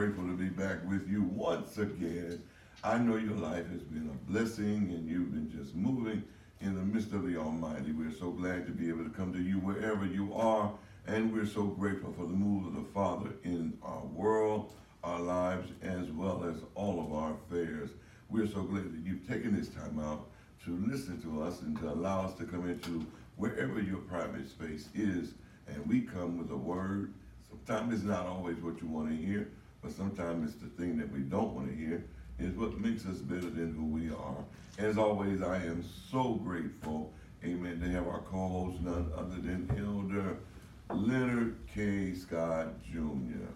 grateful to be back with you once again. I know your life has been a blessing and you've been just moving in the midst of the Almighty. We're so glad to be able to come to you wherever you are, and we're so grateful for the move of the Father in our world, our lives, as well as all of our affairs. We're so glad that you've taken this time out to listen to us and to allow us to come into wherever your private space is. And we come with a word. Sometimes it's not always what you want to hear, but sometimes it's the thing that we don't want to hear is what makes us better than who we are. As always, I am so grateful, amen, to have our co-host none other than Elder Leonard K. Scott Jr.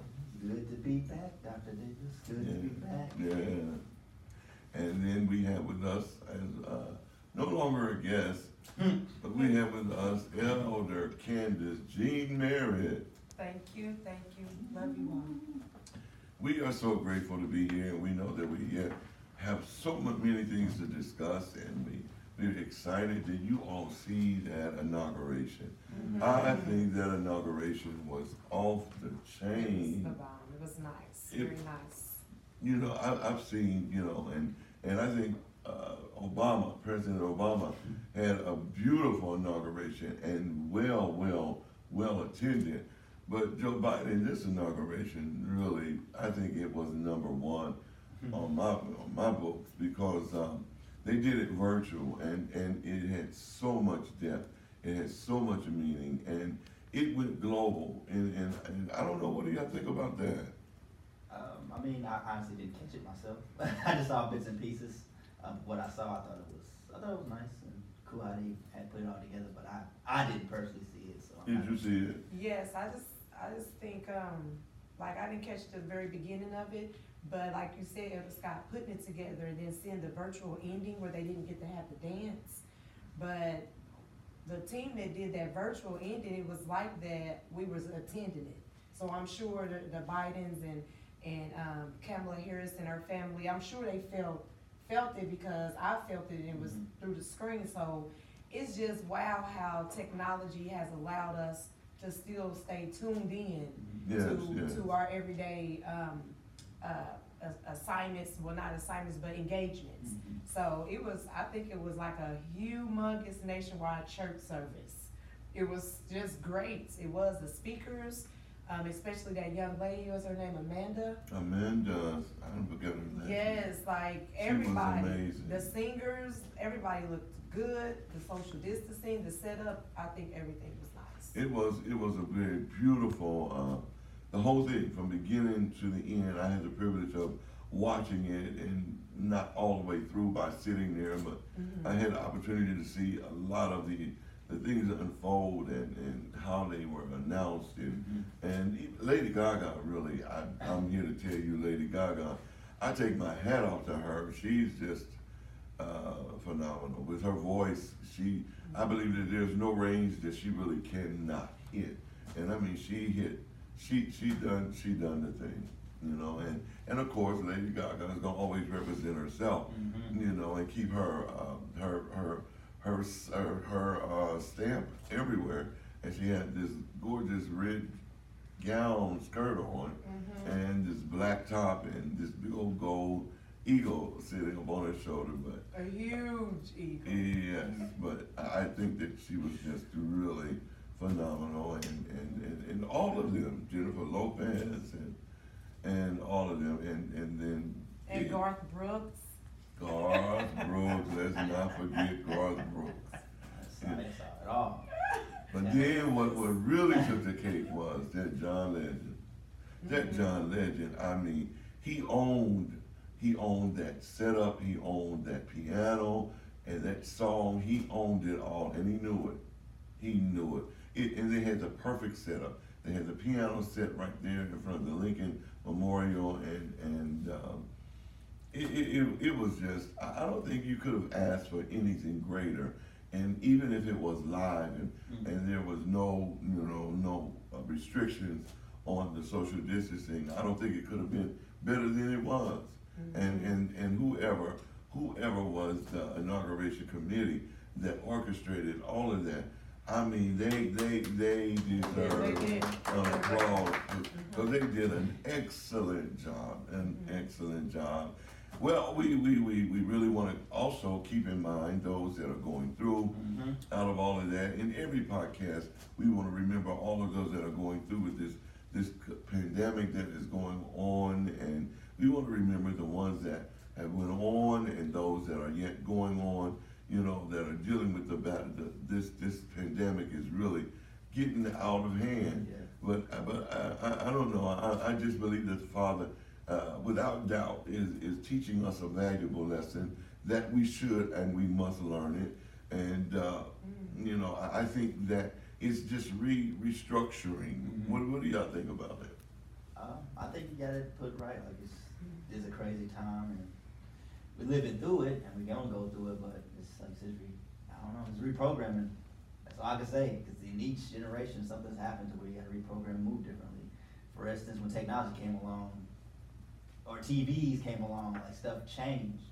Good to be back, Dr. Davis. Good yeah. to be back. Yeah. And then we have with us as uh, no longer a guest, but we have with us Elder Candace Jean Merritt. Thank you, thank you. Love you all. We are so grateful to be here, and we know that we have so many things to discuss, and we we're excited that you all see that inauguration. Mm-hmm. I think that inauguration was off the chain. It was the bomb. It was nice, it, very nice. You know, I, have seen, you know, and and I think uh, Obama, President Obama, had a beautiful inauguration and well, well, well attended. But Joe Biden, this inauguration, really, I think it was number one mm-hmm. on my on my books because um, they did it virtual and and it had so much depth, it had so much meaning, and it went global. And and, and I don't know what do y'all think about that. Um, I mean, I honestly didn't catch it myself. I just saw bits and pieces. Um, what I saw, I thought it was I thought it was nice and cool how they had put it all together. But I I didn't personally see it. So did you see it? Yes, I just I just think, um, like, I didn't catch the very beginning of it, but like you said, Elder Scott putting it together and then seeing the virtual ending where they didn't get to have the dance. But the team that did that virtual ending, it was like that, we was attending it. So I'm sure the, the Bidens and, and, um, Kamala Harris and her family, I'm sure they felt, felt it because I felt it and it was Mhm. through the screen. So it's just wow how technology has allowed us to still stay tuned in Yes, to, yes. to our everyday, um, uh, assignments, well, not assignments, but engagements. Mhm. So it was, I think it was like a humongous nationwide church service. It was just great. It was the speakers, um, especially that young lady, what's her name, Amanda? Amanda, I don't forget her name. Yes, like She was everybody, amazing. the singers, everybody looked good, the social distancing, the setup, I think everything was. It was it was a very beautiful uh, the whole thing from beginning to the end. I had the privilege of watching it and not all the way through by sitting there, but Mhm. I had the opportunity to see a lot of the the things that unfold and, and how they were announced and Mhm. and even Lady Gaga really I, I'm here to tell you Lady Gaga I take my hat off to her she's just uh, phenomenal with her voice she I believe that there's no range that she really cannot hit and I mean she hit she she done she done the thing you know and and of course Lady Gaga is gonna always represent herself Mhm. you know and keep her um, her her her her, her uh, stamp everywhere and she had this gorgeous red gown skirt on Mhm. and this black top and this big old gold eagle sitting up on her shoulder but A huge eagle. Yes, but I I think that she was just really phenomenal, and, and, and, and all of them, Jennifer Lopez, and and all of them, and and then And Garth Brooks. Garth Brooks. Let's not forget Garth Brooks. I saw, I saw it all. But then what, what really took the cake was that John Legend. That Mhm. John Legend, I mean, he owned he owned that setup, he owned that piano and that song, he owned it all and he knew it. He knew it. it and they had the perfect setup. They had the piano set right there in front of the Lincoln Memorial and and um, it, it, it, it was just I don't think you could have asked for anything greater. And even if it was live and, Mhm. and there was no you know no uh, restrictions on the social distancing, I don't think it could have been better than it was. And and and whoever whoever was the inauguration committee that orchestrated all of that, I mean, they, they, they deserve an applause, because they did an excellent job, an excellent job. Well, we, we, we, we really wanna also keep in mind those that are going through, Mhm. out of all of that, in every podcast, we wanna remember all of those that are going through with this, this pandemic that is going on, and we wanna remember the ones that have went on and those that are yet going on, you know, that are dealing with the, the, this, this pandemic is really getting out of hand. Yeah. But, uh, but I, I, I don't know, I, I just believe that the Father, uh, without doubt, is, is teaching us a valuable lesson that we should and we must learn it. And, uh, you know, I, I think that it's just re, restructuring. Mhm. What, what do y'all think about that? Um, I think you got it put right. Like it's, it's a crazy time, and we're living through it, and we're gonna go through it. But it's like it's re, I don't know, it's reprogramming. That's all I can say. Because in each generation, something's happened to where you got to reprogram, and move differently. For instance, when technology came along, or TVs came along, like stuff changed.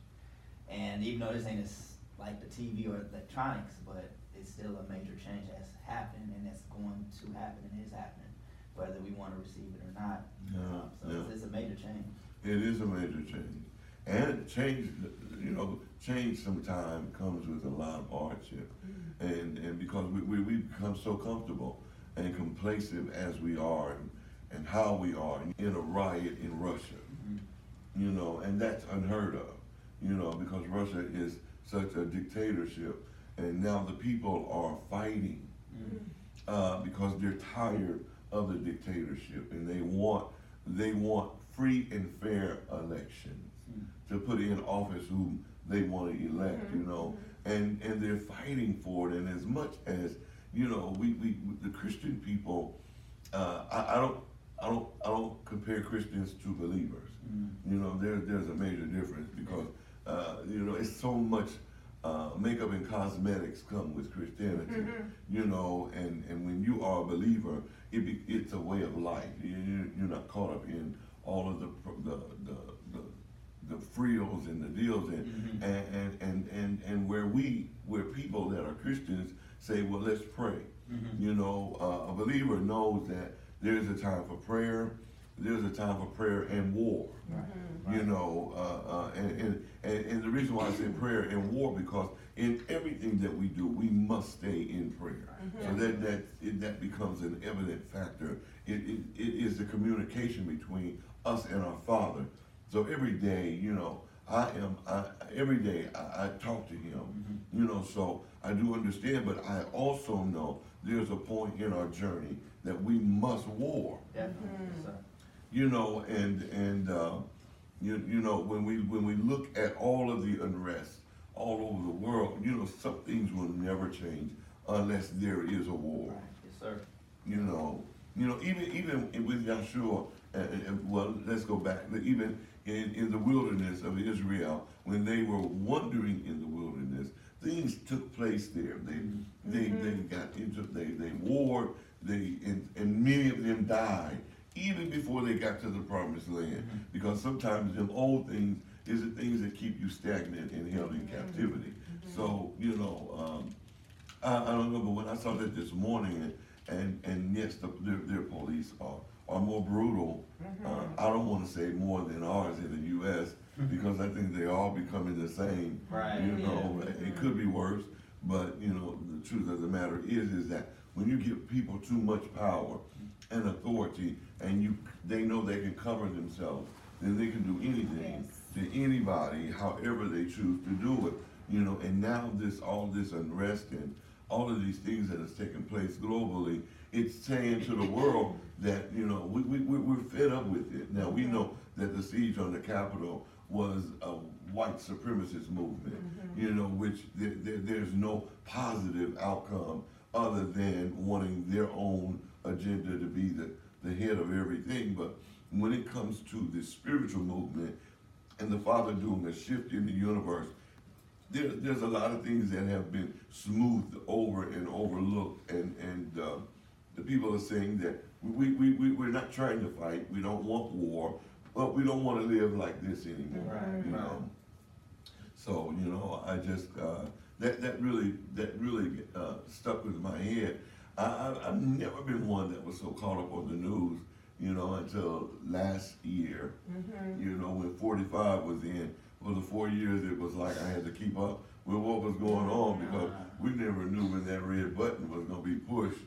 And even though this ain't as like the TV or electronics, but it's still a major change that's happened, and that's going to happen, and is happening whether we want to receive it or not. Yeah, Um, so yeah. it's, it's a major change. It is a major change. And change, you know, change sometimes comes with a lot of hardship. Mm-hmm. And, and because we, we, we become so comfortable and complacent as we are and, and how we are in a riot in Russia, mm-hmm. you know, and that's unheard of, you know, because Russia is such a dictatorship. And now the people are fighting mm-hmm. uh, because they're tired of the dictatorship and they want they want free and fair elections to put in office who they want to elect, you know, and and they're fighting for it. And as much as you know, we, we the Christian people, uh, I, I don't I don't I don't compare Christians to believers. You know, there there's a major difference because uh, you know it's so much. Uh, makeup and cosmetics come with Christianity, you know, and, and when you are a believer, it be, it's a way of life. You, you- you're not caught up in all of the the the, the, the frills and the deals and, Mhm. and, and, and, and and where we where people that are Christians say, well, let's pray. Mhm. You know, uh, a believer knows that there's a time for prayer, there's a time for prayer and war. Right. You know, uh, uh, and, and, and, and the reason why I say prayer and war because in everything that we do, we must stay in prayer. So that that it, that becomes an evident factor. It, it, it is the communication between us and our Father. So every day, you know, I am I, every day I, I talk to Him. You know, so I do understand, but I also know there's a point in our journey that we must war sir. you know, and and uh, you you know when we when we look at all of the unrest all over the world, you know, some things will never change unless there is a war. Right. Yes, sir. You know, you know, even even with Yahshua, uh, uh, well, let's go back. Even in, in the wilderness of Israel, when they were wandering in the wilderness, things took place there. They they they got into they they warred. They and, and many of them died even before they got to the promised land. Because sometimes them old things is the things that keep you stagnant and held in captivity. So you know. Um, I, I don't know, but when I saw that this morning, and and, and yes, the, their, their police are are more brutal. Mm-hmm. Uh, I don't want to say more than ours in the U.S. Mm-hmm. because I think they all becoming the same. Right, You know, yeah. it mm-hmm. could be worse, but you know, the truth of the matter is, is that when you give people too much power and authority, and you they know they can cover themselves, then they can do anything to anybody, however they choose to do it. You know, and now this all this unrest and all of these things that has taken place globally, it's saying to the world that you know we, we we- we're fed up with it. Now we know that the siege on the Capitol was a white supremacist movement. You know, which there, there, there's no positive outcome other than wanting their own agenda to be the, the head of everything. But when it comes to the spiritual movement and the Father doing a shift in the universe, there, there's a lot of things that have been smoothed over and overlooked, and and uh, the people are saying that we, we, we, we're not trying to fight, we don't want war, but we don't want to live like this anymore. Right, you know? So, you know, I just, uh, that, that really, that really, uh, stuck with my head. I, I, I've never been one that was so caught up on the news, you know, until last year. Mm-hmm. You know, when forty-five was in, for the four years, it was like I had to keep up with what was going on because we never knew when that red button was gonna be pushed.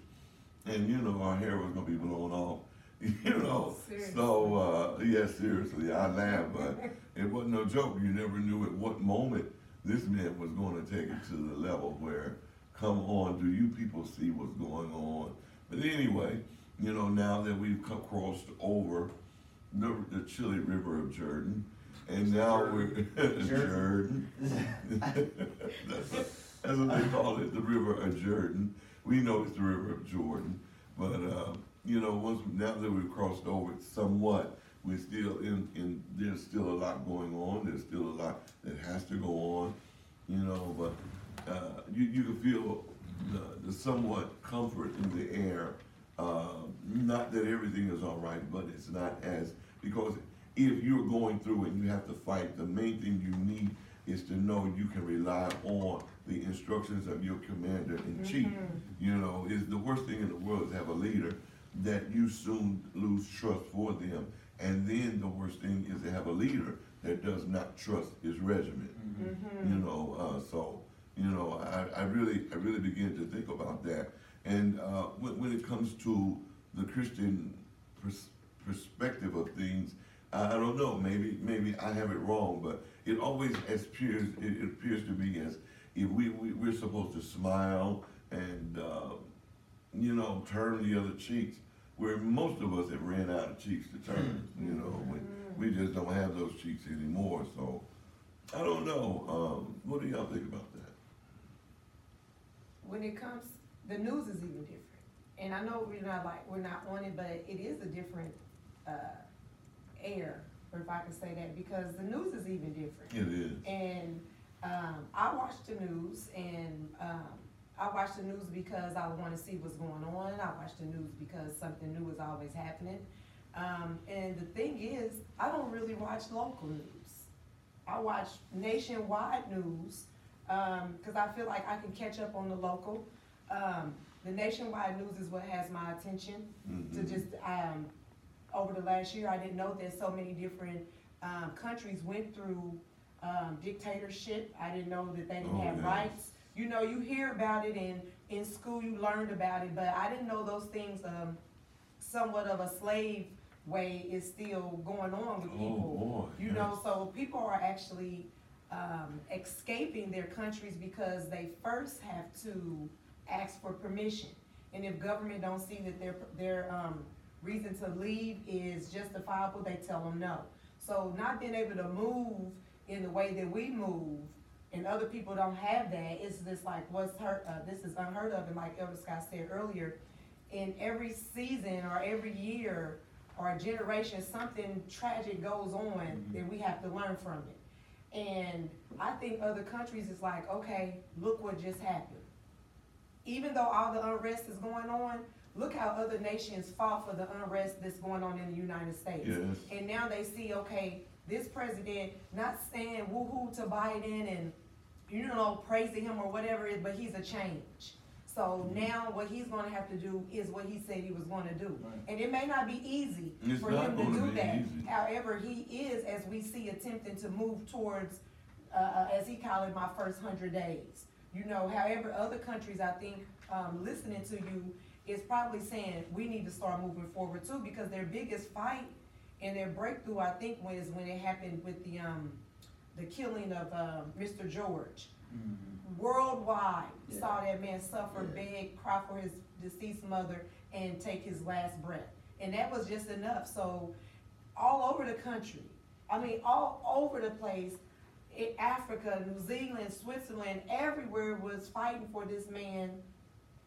And, you know, our hair was gonna be blown off, you know? So, uh, yeah, seriously, I laughed, but it wasn't no joke. You never knew at what moment this man was gonna take it to the level where, come on, do you people see what's going on? But anyway, you know, now that we've co- crossed over the, the chilly river of Jordan, and now we're, Jordan. That's, what- that's what they call it, the river of Jordan. We know it's the river of Jordan, but, uh, you know, once, now that we've crossed over it somewhat, we're still in, in, there's still a lot going on, there's still a lot that has to go on, you know, but, uh, you, you can feel the, the somewhat comfort in the air. Uh, not that everything is all right, but it's not as, because if you're going through and you have to fight, the main thing you need is to know you can rely on the instructions of your commander in chief. You know, is the worst thing in the world is to have a leader that you soon lose trust for them. And then the worst thing is to have a leader that does not trust his regiment. Mm-hmm. You know, uh, so, you know, I, I really, I really begin to think about that. And, uh, when, when it comes to the Christian pers- perspective of things, I, I don't know, maybe, maybe I have it wrong, but it always appears, it, it appears to me as if we, we, we're supposed to smile and, uh, you know, turn the other cheeks, where most of us have ran out of cheeks to turn, you know, we, we just don't have those cheeks anymore, so, I don't know, um, what do y'all think about that? when it comes, the news is even different. And I know we're not like, we're not on it, but it is a different, uh, air, if I can say that, because the news is even different. It is. And, um, I watch the news and, um, I watch the news because I wanna see what's going on. I watch the news because something new is always happening. Um, and the thing is, I don't really watch local news. I watch nationwide news, um, cause I feel like I can catch up on the local. Um, the nationwide news is what has my attention to Mhm. just, um, over the last year, I didn't know that so many different, um, countries went through, um, dictatorship. I didn't know that they didn't Oh, have yes. rights. You know, you hear about it in, in school, you learned about it, but I didn't know those things, um, somewhat of a slave way is still going on with Oh, people. boy. You yes. know, so people are actually, um, escaping their countries because they first have to ask for permission. And if government don't see that their, their, um, reason to leave is justifiable, they tell them no. So not being able to move in the way that we move, and other people don't have that, it's just like, what's hurt, uh, this is unheard of, and like Elder Scott said earlier, in every season or every year or generation, something tragic goes on, and we have to learn from it. And I think other countries is like, okay, look what just happened. Even though all the unrest is going on, look how other nations fought for the unrest that's going on in the United States. Yes. And now they see, okay, this president not saying woo-hoo to Biden and, you know, praising him or whatever, it- but he's a change. So now what he's gonna have to do is what he said he was gonna do. Right. And it may not be easy It's for him to do that. easy. However, he is, as we see, attempting to move towards, uh, uh, as he called it, my first hundred days. You know, however, other countries, I think, um, listening to you, is probably saying, we need to start moving forward too, because their biggest fight and their breakthrough, I think, was when it happened with the, um, the killing of, um, Mr. George. Mhm. Worldwide, Yeah. saw that man suffer, Yeah. beg, cry for his deceased mother, and take his last breath. And that was just enough, so, all over the country, I mean, all over the place, in Africa, New Zealand, Switzerland, everywhere was fighting for this man,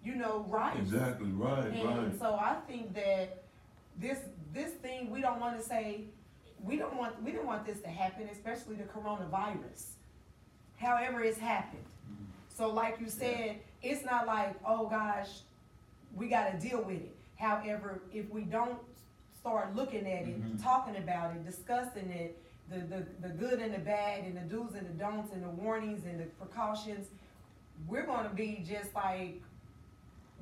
you know, rights. Exactly, right, And right. so I think that this, this thing, we don't wanna say, we don't want, we don't want this to happen, especially the coronavirus. However, it's happened. So like you said, it's not like, oh gosh, we gotta deal with it. However, if we don't start looking at it, Mhm. talking about it, discussing it, the, the, the good and the bad and the do's and the don'ts and the warnings and the precautions, we're gonna be just like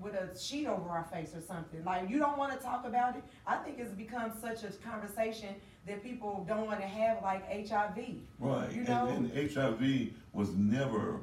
with a sheet over our face or something. Like you don't want to talk about it. I think it's become such a conversation that people don't want to have, like HIV. Right, You and, know? and HIV was never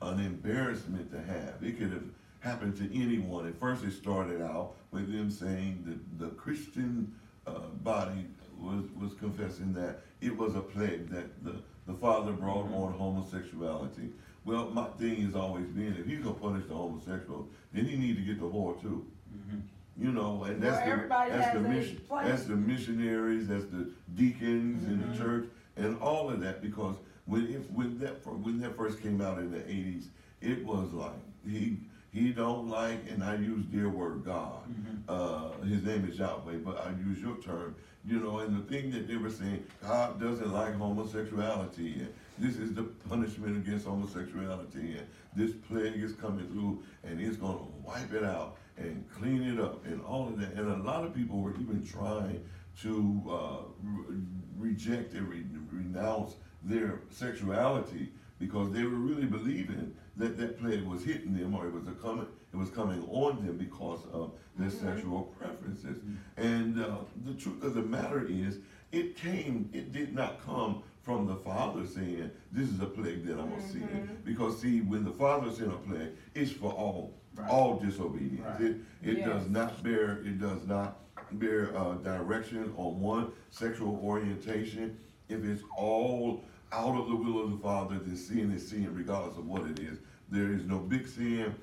an embarrassment to have. It could have happened to anyone. At first, it started out with them saying that the Christian uh, body was was confessing that it was a plague that the the Father brought Mm-hmm. on homosexuality. Well, my thing has always been if he's gonna punish the homosexual, then he need to get the whore too. Mm-hmm. You know, and that's Well, the, everybody that's has the a mission, place. that's the missionaries, that's the deacons in the mm-hmm. church, and all of that, because when, if, when that, fir- when that first came out in the eighties, it was like, he, he don't like, and I use their word, God. Mm-hmm. Uh, his name is Yahweh, but I use your term, you know, and the thing that they were saying, God doesn't like homosexuality, and this is the punishment against homosexuality, and this plague is coming through, and it's gonna wipe it out and clean it up, and all of that, and a lot of people were even trying to, uh, re- reject and re- renounce their sexuality, because they were really believing that that plague was hitting them, or it was a coming, it was coming on them because of their sexual preferences. And uh, the truth of the matter is, it came, it did not come from the Father saying, "This is a plague that I'm gonna send." Because see, when the Father sent a plague, it's for all, Right. all disobedience. Right. It it does not bear, it does not bear uh, direction on one sexual orientation. If it's all out of the will of the Father, then sin is sin regardless of what it is. There is no big sin,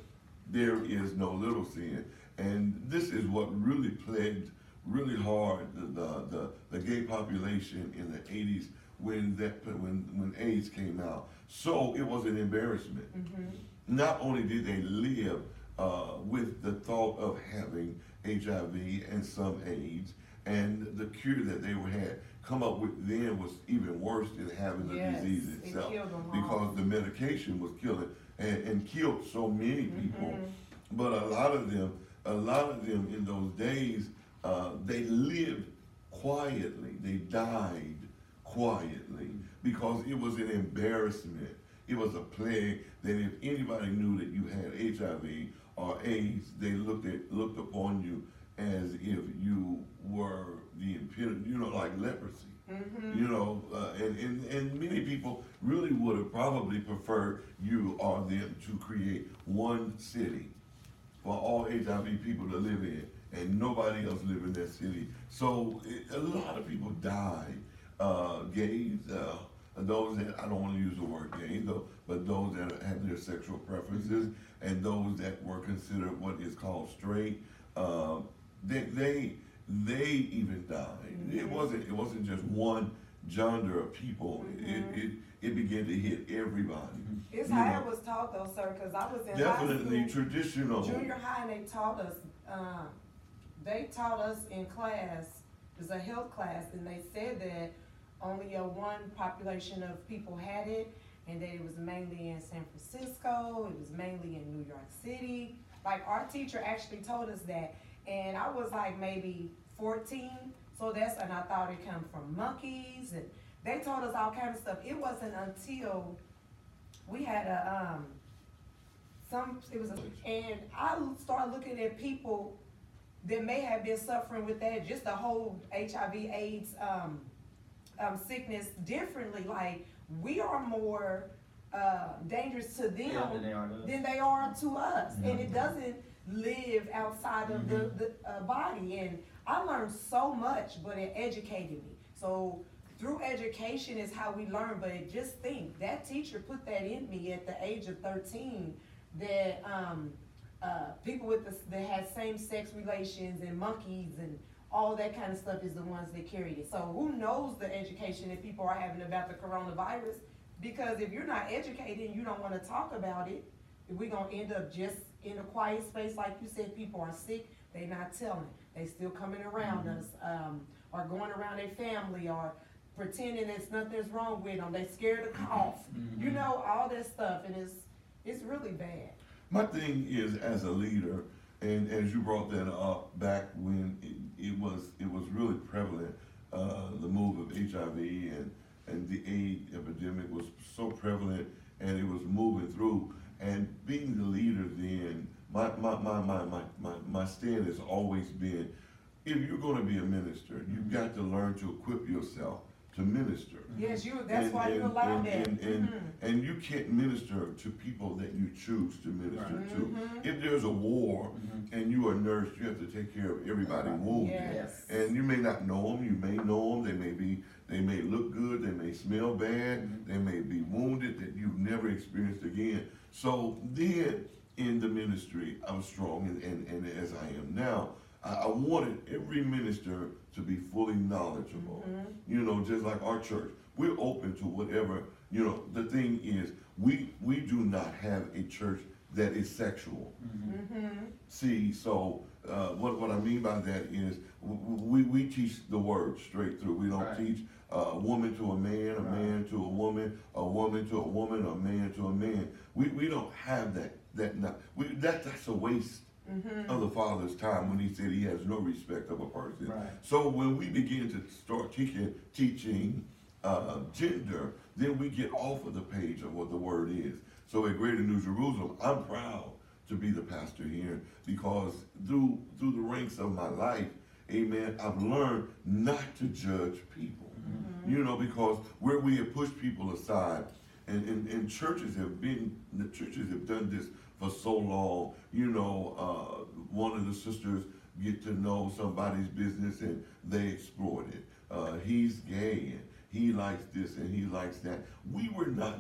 there is no little sin. And this is what really plagued really hard the, the, the, the gay population in the 80s when that when when AIDS came out. So it was an embarrassment. Not only did they live uh, with the thought of having HIV and some AIDS, and the cure that they were had come up with then was even worse than having the Yes, disease itself all. because the medication was killing and, and killed so many people. But a lot of them, a lot of them in those days, uh, they lived quietly. They died quietly because it was an embarrassment. It was a plague that if anybody knew that you had HIV or AIDS, they looked at looked upon you as if you were the impediment, you know, like leprosy. You know, uh, and, and, and many people really would have probably preferred you or them to create one city for all HIV people to live in, and nobody else live in that city. So it, a lot of people died. Uh, gays, uh, those that I don't want to use the word gay, though, but those that have their sexual preferences, and those that were considered what is called straight, uh, they they they even died. It wasn't it wasn't just one gender of people. It, it it began to hit everybody. It's You how know. it was taught though, sir, cause I was in high Definitely school, traditional. junior high, and they taught us, um, they taught us in class, it was a health class, and they said that only a one population of people had it, and that it was mainly in San Francisco, it was mainly in New York City. Like, our teacher actually told us that, and I was like maybe fourteen, so that's, and I thought it come from monkeys, and they told us all kind of stuff. It wasn't until we had a, um, some, it was, a and I started looking at people that may have been suffering with that, just the whole HIV AIDS, um, um, sickness differently, like, we are more, uh, dangerous to them Yeah, than they are to us. than they are to us, and it doesn't live outside of the, the, uh, body, and I learned so much, but it educated me. So, through education is how we learn, but just think, that teacher put that in me at the age of thirteen, that, um, uh, people with the, that had same-sex relations and monkeys and all that kind of stuff is the ones that carried it. So who knows the education that people are having about the coronavirus? Because if you're not educated and you don't wanna talk about it, we're gonna end up just in a quiet space, like you said, people are sick, they're not telling, they still coming around us, um, or going around their family, or pretending that nothing's wrong with them, they scared to cough, you know, all that stuff, and it's, it's really bad. My thing is, as a leader, and as you brought that up back when it, it was it was really prevalent, uh, the move of HIV and and the AIDS epidemic was so prevalent and it was moving through. And being the leader then, my, my, my, my, my, my, my stand has always been, if you're gonna be a minister, you've got to learn to equip yourself to minister. Yes, you, that's And- why you and- allow and- that. And, and, Mhm. and you can't minister to people that you choose to minister Right. to. Mhm. If there's a war Mhm. and you are a nurse, you have to take care of everybody wounded. Yes. And you may not know them, you may know them, they may be, they may look good, they may smell bad, Mhm. they may be wounded that you've never experienced again. So then, in the ministry, I was strong, and, and, and as I am now, I, I wanted every minister to be fully knowledgeable. Mhm. You know, just like our church, we're open to whatever, you know, the thing is, we, we do not have a church that is sexual. Mhm. Mhm. See, so, uh, what, what I mean by that is, w- w- we, we teach the word straight through. We don't Right. teach uh, a woman to a man, a Right. man to a woman, a woman to a woman, a man to a man. We, we don't have that, that, not, we, that, that's a waste Mhm. of the Father's time when he said he has no respect of a person. Right. So when we begin to start teaching, teaching, uh, gender, then we get off of the page of what the word is. So at Greater New Jerusalem, I'm proud to be the pastor here because through, through the ranks of my life, amen, I've learned not to judge people. You know, because where we have pushed people aside, and, and, and churches have been, the churches have done this for so long. You know, uh, one of the sisters get to know somebody's business and they exploit it. Uh, he's gay and he likes this and he likes that. We were not,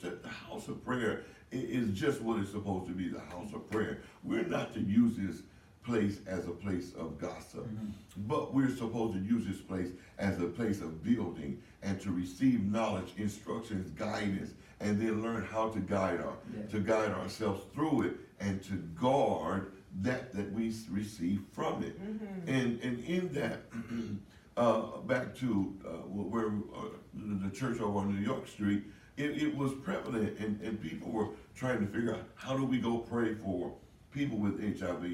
the house of prayer is just what it's supposed to be, the house of prayer. We're not to use this place as a place of gossip. But we're supposed to use this place as a place of building and to receive knowledge, instructions, guidance, and then learn how to guide our Yeah. to guide ourselves through it and to guard that that we receive from it. And and in that, uh, back to uh, where uh, the the church over on New York Street, it, it was prevalent, and, and people were trying to figure out how do we go pray for people with HIV,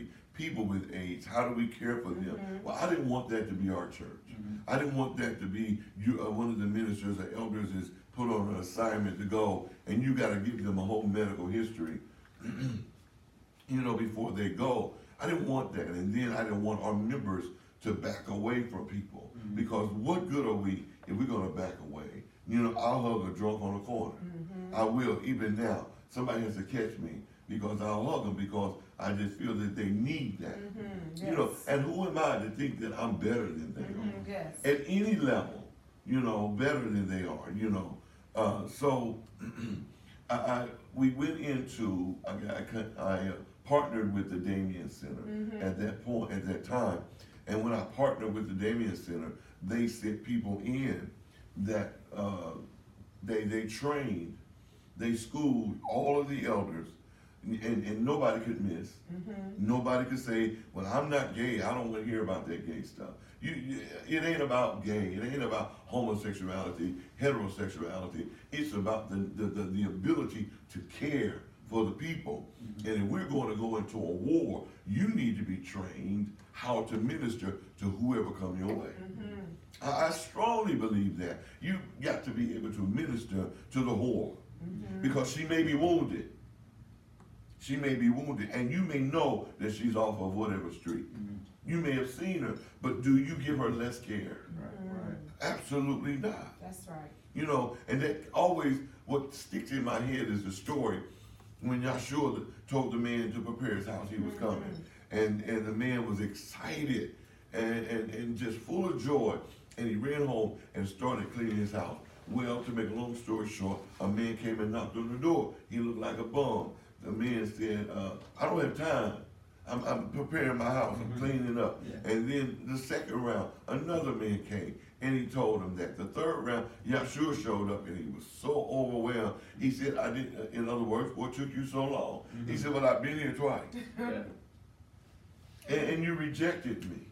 people with AIDS, how do we care for them? Mm-hmm. Well, I didn't want that to be our church. Mm-hmm. I didn't want that to be you. Uh, one of the ministers or elders is put on an assignment to go, and you got to give them a whole medical history you know, before they go. I didn't want that. And then I didn't want our members to back away from people. Mm-hmm. Because what good are we if we're going to back away? You know, I'll hug a drunk on the corner. I will, even now. Somebody has to catch me because I'll hug them because I just feel that they need that. Mhm. You know, and who am I to think that I'm better than they are? Mhm. Yes. at any level, you know, better than they are, you know. Uh, so I, I we went into I, I, I uh, partnered with the Damien Center at that point at that time, and when I partnered with the Damien Center, they sent people in that uh, they they trained, they schooled all of the elders. And, and nobody could miss. Mm-hmm. Nobody could say, "Well, I'm not gay. I don't want to hear about that gay stuff." You, you, it ain't about gay. It ain't about homosexuality, heterosexuality. It's about the, the, the, the ability to care for the people. Mm-hmm. And if we're going to go into a war, you need to be trained how to minister to whoever come your way. Mm-hmm. I, I strongly believe that you got to be able to minister to the whore because she may be wounded. She may be wounded, and you may know that she's off of whatever street. Mm-hmm. You may have seen her, but do you give her less care? Right, right. Mm. Absolutely not. That's right. You know, and that always what sticks in my head is the story when Yahshua told the man to prepare his house, he was mm-hmm. coming. And and the man was excited and, and, and just full of joy. And he ran home and started cleaning his house. Well, to make a long story short, a man came and knocked on the door. He looked like a bum. The man said, uh, I don't have time. I'm, I'm preparing my house. I'm cleaning up. Yeah. And then the second round, another man came and he told him that. The third round, Yahshua showed up and he was so overwhelmed. He said, I didn't, uh, in other words, what took you so long? He said, well, I've been here twice Yeah. and, and you rejected me.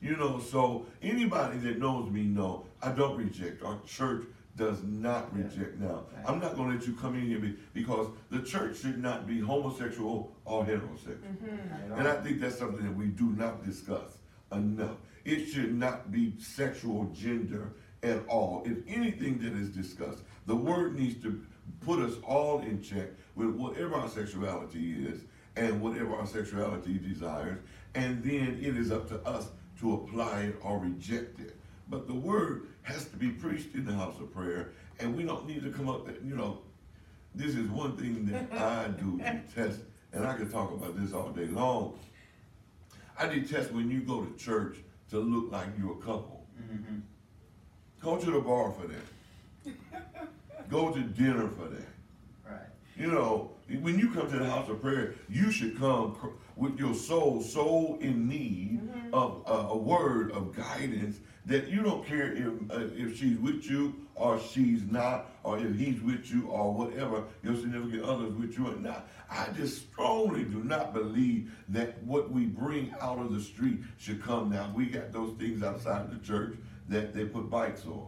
You know, so anybody that knows me know I don't reject. Our church does not Yeah. reject now. Right. I'm not gonna let you come in here be- because the church should not be homosexual or heterosexual. Mm-hmm. Not at And I think that's something that we do not discuss enough. It should not be sexual, gender, at all. If anything that is discussed, the word needs to put us all in check with whatever our sexuality is and whatever our sexuality desires, and then it is up to us to apply it or reject it. But the word has to be preached in the house of prayer, and we don't need to come up, you know, this is one thing that I do detest, and I could talk about this all day long. I detest when you go to church to look like you're a couple. Mhm. Go to the bar for that. Go to dinner for that. Right. You know, when you come to the house of prayer, you should come with your soul so in need of uh, a word of guidance that you don't care if uh, if she's with you or she's not, or if he's with you or whatever your significant other is with you or not. I just strongly do not believe that what we bring out of the street should come down. We got those things outside of the church that they put bikes on.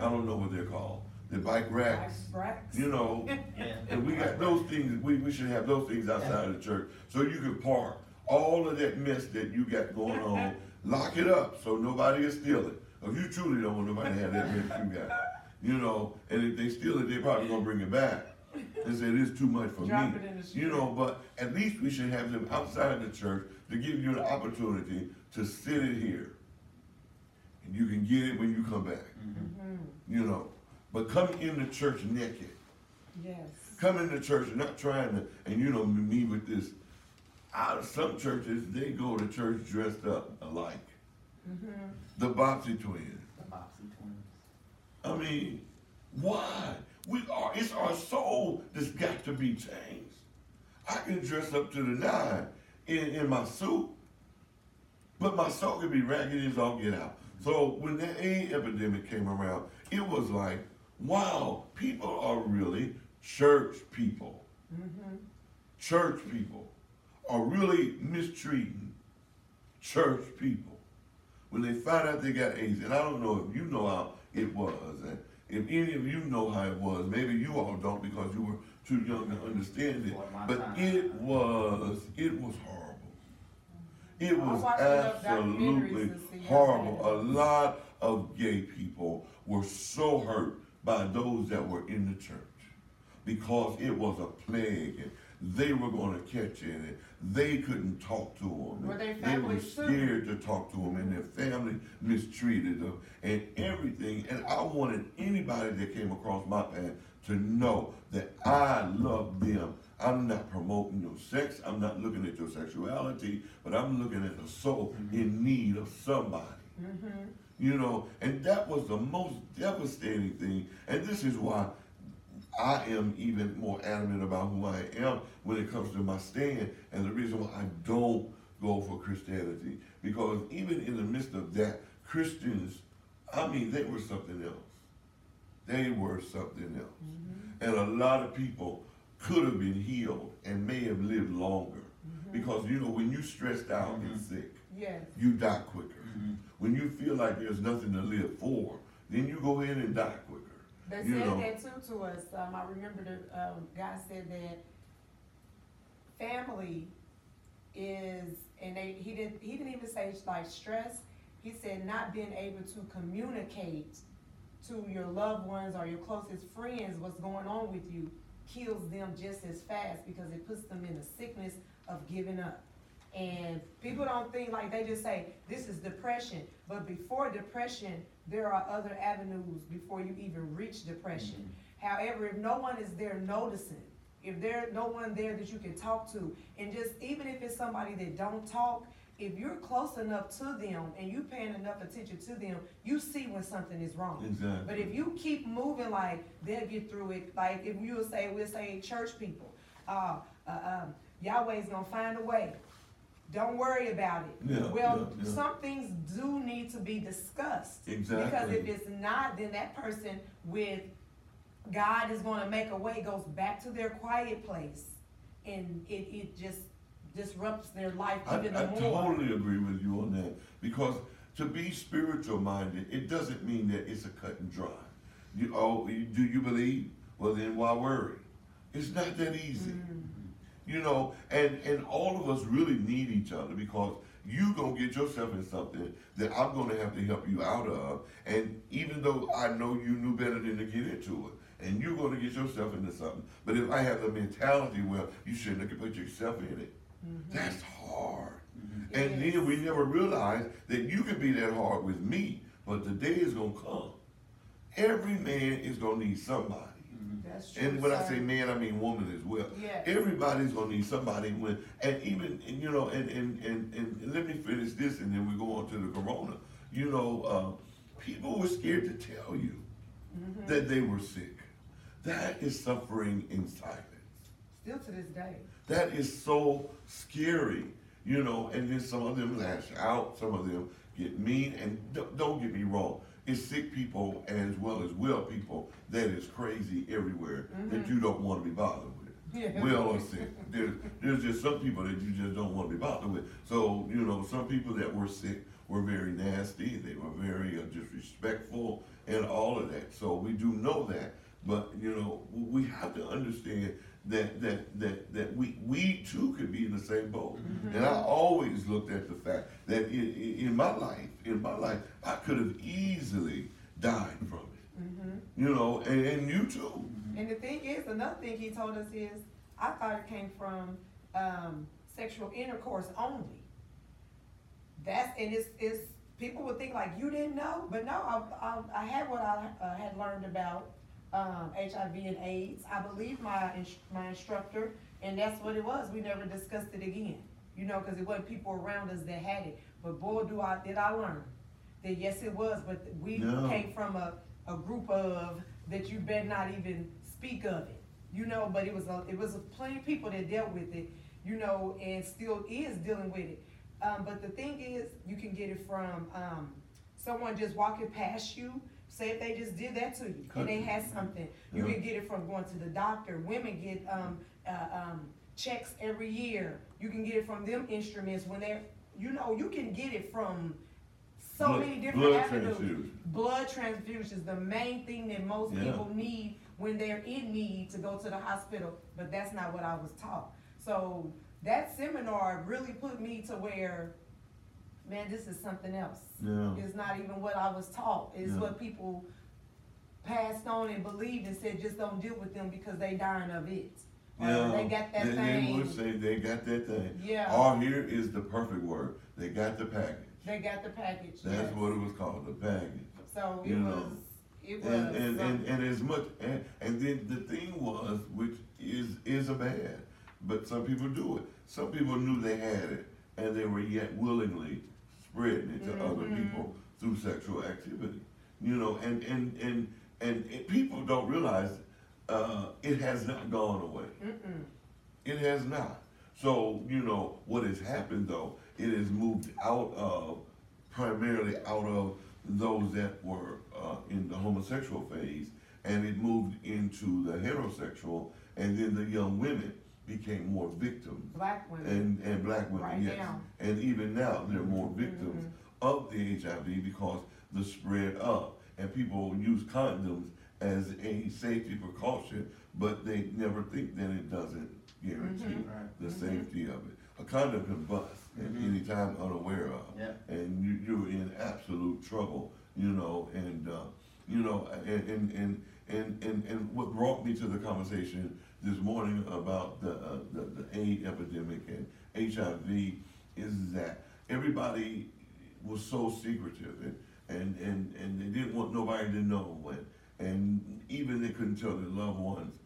I don't know what they're called. The bike racks. Like racks. You know, Yeah. and we got those things, we, we should have those things outside of the church, so you can park all of that mess that you got going on, lock it up, so nobody will steal it. If you truly don't want nobody to have that you got, you know, and if they steal it, they probably gonna bring it back and say, this is too much for Drop me. it in the You know, but at least we should have them outside the church to give you the opportunity to sit it here. And you can get it when you come back, Mhm. you know, but coming in the church naked, Yes. coming to church and not trying to, and you know me with this. Out of some churches, they go to church dressed up alike. Mhm. The Bobbsey twins. The Moxie twins. I mean, why? We are. It's our soul that's got to be changed. I can dress up to the nine in, in my suit, but my soul can be raggedy as all get out. So when the AIDS epidemic came around, it was like, wow, people are really church people. Mhm. church people are really mistreating church people when they find out they got AIDS. And I don't know if you know how it was, and if any of you know how it was. Maybe you all don't because you were too young to understand it. But time. it was, it was horrible. It was watched enough documentaries absolutely to see how horrible. A lot of gay people were so hurt by those that were in the church because it was a plague they were going to catch in it they couldn't talk to them. Were their they were families too? scared to talk to them and their family mistreated them and everything. And I wanted anybody that came across my path to know that I love them. I'm not promoting your sex. I'm not looking at your sexuality, but I'm looking at a soul in need of somebody. Mhm. You know, and that was the most devastating thing. And this is why I am even more adamant about who I am when it comes to my stand, and the reason why I don't go for Christianity. Because even in the midst of that, Christians, I mean, they were something else. They were something else. Mm-hmm. And a lot of people could have been healed and may have lived longer. Mm-hmm. Because, you know, when you're stressed out and mm-hmm. sick, Yes. you die quicker. Mhm. When you feel like there's nothing to live for, then you go in and die quicker. They You said know. that too to us. Um, I remember the um, guy said that family is, and they he didn't he didn't even say like stress. He said not being able to communicate to your loved ones or your closest friends what's going on with you kills them just as fast because it puts them in the sickness of giving up. And people don't think like they just say this is depression, but before depression, there are other avenues before you even reach depression. However, if no one is there noticing, if there no one there that you can talk to, and just even if it's somebody that don't talk, if you're close enough to them and you paying enough attention to them, you see when something is wrong. Exactly. But if you keep moving like they'll get through it, like if you will say, we'll say church people, uh, uh, um, Yahweh's gonna find a way. Don't worry about it. Yeah, Well, yeah, yeah. some things do need to be discussed. Because if it's not, then that person with God is gonna make a way, goes back to their quiet place. And it, it just disrupts their life I, even I more. I totally agree with you on that because to be spiritual minded, it doesn't mean that it's a cut and dry. You oh, do you believe? Well, then why worry? It's not that easy. Mm. You know, and and all of us really need each other because you gonna get yourself in something that I'm gonna have to help you out of. And even though I know you knew better than to get into it, and you're gonna get yourself into something. But if I have the mentality, well, you shouldn't have put yourself in it. Mm-hmm. That's hard. Mm-hmm. And then we never realize that you can be that hard with me, but the day is gonna come. Every man is gonna need somebody. That's true, And when I sir. say man, I mean woman as well. Yes. Everybody's gonna need somebody when, and even, and, you know, and, and, and, and let me finish this and then we go on to the corona. You know, uh, people were scared to tell you Mm-hmm. that they were sick. That is suffering in silence. Still to this day. That is so scary, you know, and then some of them lash out, some of them get mean, and don't, don't get me wrong, it's sick people as well as well people that is crazy everywhere that you don't want to be bothered with. Yeah. Well or sick. There's, there's just some people that you just don't want to be bothered with. So, you know, some people that were sick were very nasty, they were very uh, disrespectful and all of that. So we do know that. But, you know, we have to understand that that that that we we too could be in the same boat. And I always looked at the fact that in, in, my life, in my life, I could have easily died from it. You know, and, and you too. And the thing is, another thing he told us is, I thought it came from, um, sexual intercourse only. That's, and it's, it's, people would think like, you didn't know, but no, I, I, I had what I, uh, had learned about, um, HIV and AIDS. I believe my, my instructor, and that's what it was, we never discussed it again. You know, cause it wasn't people around us that had it, but boy, do I, did I learn. That yes, it was, but we Yeah. came from a, a group of, that you better not even speak of it. You know, but it was a, it was a plenty of people that dealt with it, you know, and still is dealing with it. Um, but the thing is, you can get it from, um, someone just walking past you, say if they just did that to you, and they had something. You can get it from going to the doctor, women get, um, uh, um, checks every year. You can get it from them instruments when they're, you know, you can get it from so Blood- many different blood avenues. transfusion. Blood transfusions, the main thing that most Yeah. people need when they're in need to go to the hospital, but that's not what I was taught. So that seminar really put me to where, man, this is something else. Yeah. It's not even what I was taught, it's Yeah. what people passed on and believed and said, just don't deal with them because they dying of it. Or Yeah. They got that they, thing. They would say they got that thing. Yeah. All here is the perfect word. They got the package. They got the package, That's yes. what it was called, the package. So it you know. it was. And, and, and, and as much, and, and then the thing was, which is, is a bad, but some people do it. Some people knew they had it, and they were yet willingly spreading it to other Mhm. people through sexual activity. You know, and, and, and, and it, people don't realize, uh, it has not gone away. Mm-mm. It has not. So, you know, what has happened though, it has moved out of, primarily out of those that were uh, in the homosexual phase, and it moved into the heterosexual, and then the young women became more victims. Black women. And, and black women, Right yes. now. And even now, they're more victims Mm-hmm. of the HIV because the spread up. And people use condoms as a safety precaution, but they never think that it doesn't guarantee Mm-hmm. Right. the safety of it. A condom can bust at Mhm. any time unaware of. Yeah. And you, you're in absolute trouble, you know, and, uh, you know, and, and, and, and, and, and what brought me to the conversation this morning about the, uh, the, the AIDS epidemic and HIV is that everybody was so secretive and, and, and, and they didn't want nobody to know and, and even they couldn't tell their loved ones.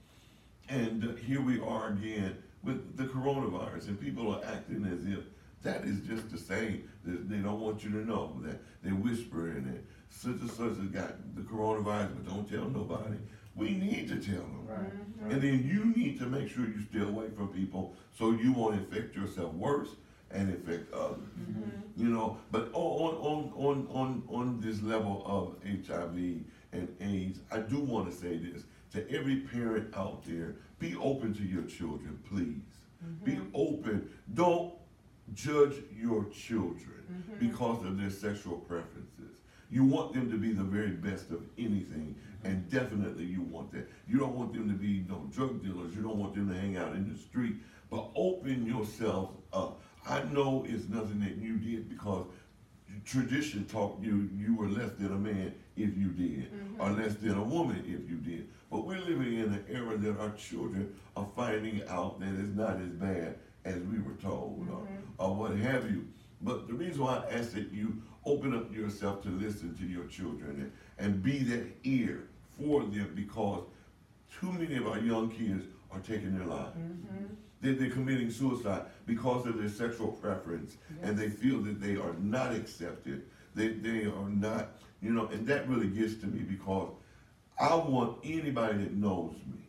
And uh, here we are again with the coronavirus, and people are acting as if that is just the same. They, don't want you to know that they're whispering that such and such has got the coronavirus, but don't tell nobody. We need to tell them. Right. Mm-hmm. And then you need to make sure you stay away from people so you won't infect yourself worse and infect others. Mm-hmm. You know, but on on on on on this level of HIV and AIDS, I do want to say this to every parent out there: be open to your children, please. Be mm-hmm. open. Don't judge your children because of their sexual preferences. You want them to be the very best of anything, and definitely you want that. You don't want them to be no drug dealers. You don't want them to hang out in the street. But open yourself up. I know it's nothing that you did because tradition taught you you were less than a man if you did, mm-hmm. or less than a woman if you did. But we're living in an era that our children are finding out that it's not as bad as we were told, or, mm-hmm. or what have you. But the reason why I ask that you open up yourself to listen to your children and, and be that ear for them because too many of our young kids are taking their lives. Mm-hmm. They're, they're committing suicide because of their sexual preference and they feel that they are not accepted. They, they are not, you know, and that really gets to me because I want anybody that knows me,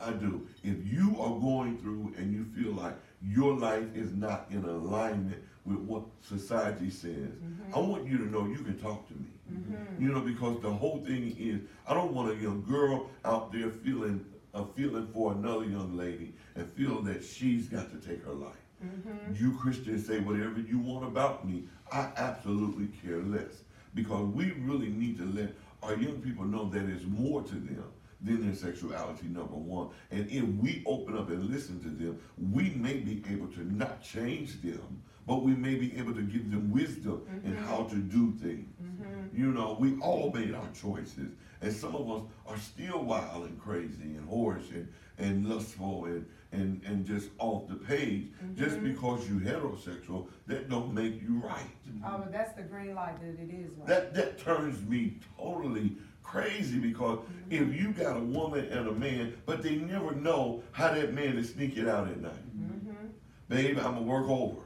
I do. If you are going through and you feel like your life is not in alignment with what society says, mm-hmm. I want you to know you can talk to me. Mm-hmm. You know, because the whole thing is, I don't want a young girl out there feeling a feeling for another young lady and feel that she's got to take her life. Mm-hmm. You Christians say whatever you want about me. I absolutely care less because we really need to let our young people know that there's more to them than their sexuality, number one. And if we open up and listen to them, we may be able to not change them, but we may be able to give them wisdom in mm-hmm. how to do things. Mm-hmm. You know, we all made our choices, and some of us are still wild and crazy and horse and, and lustful and, and, and just off the page. Just mm-hmm. because you heterosexual, that don't make you right. Oh, but that's the green light that it is right. That that turns me totally crazy because if you got a woman and a man, but they never know how that man is sneaking out at night. Mm-hmm. Babe, I'm gonna work over.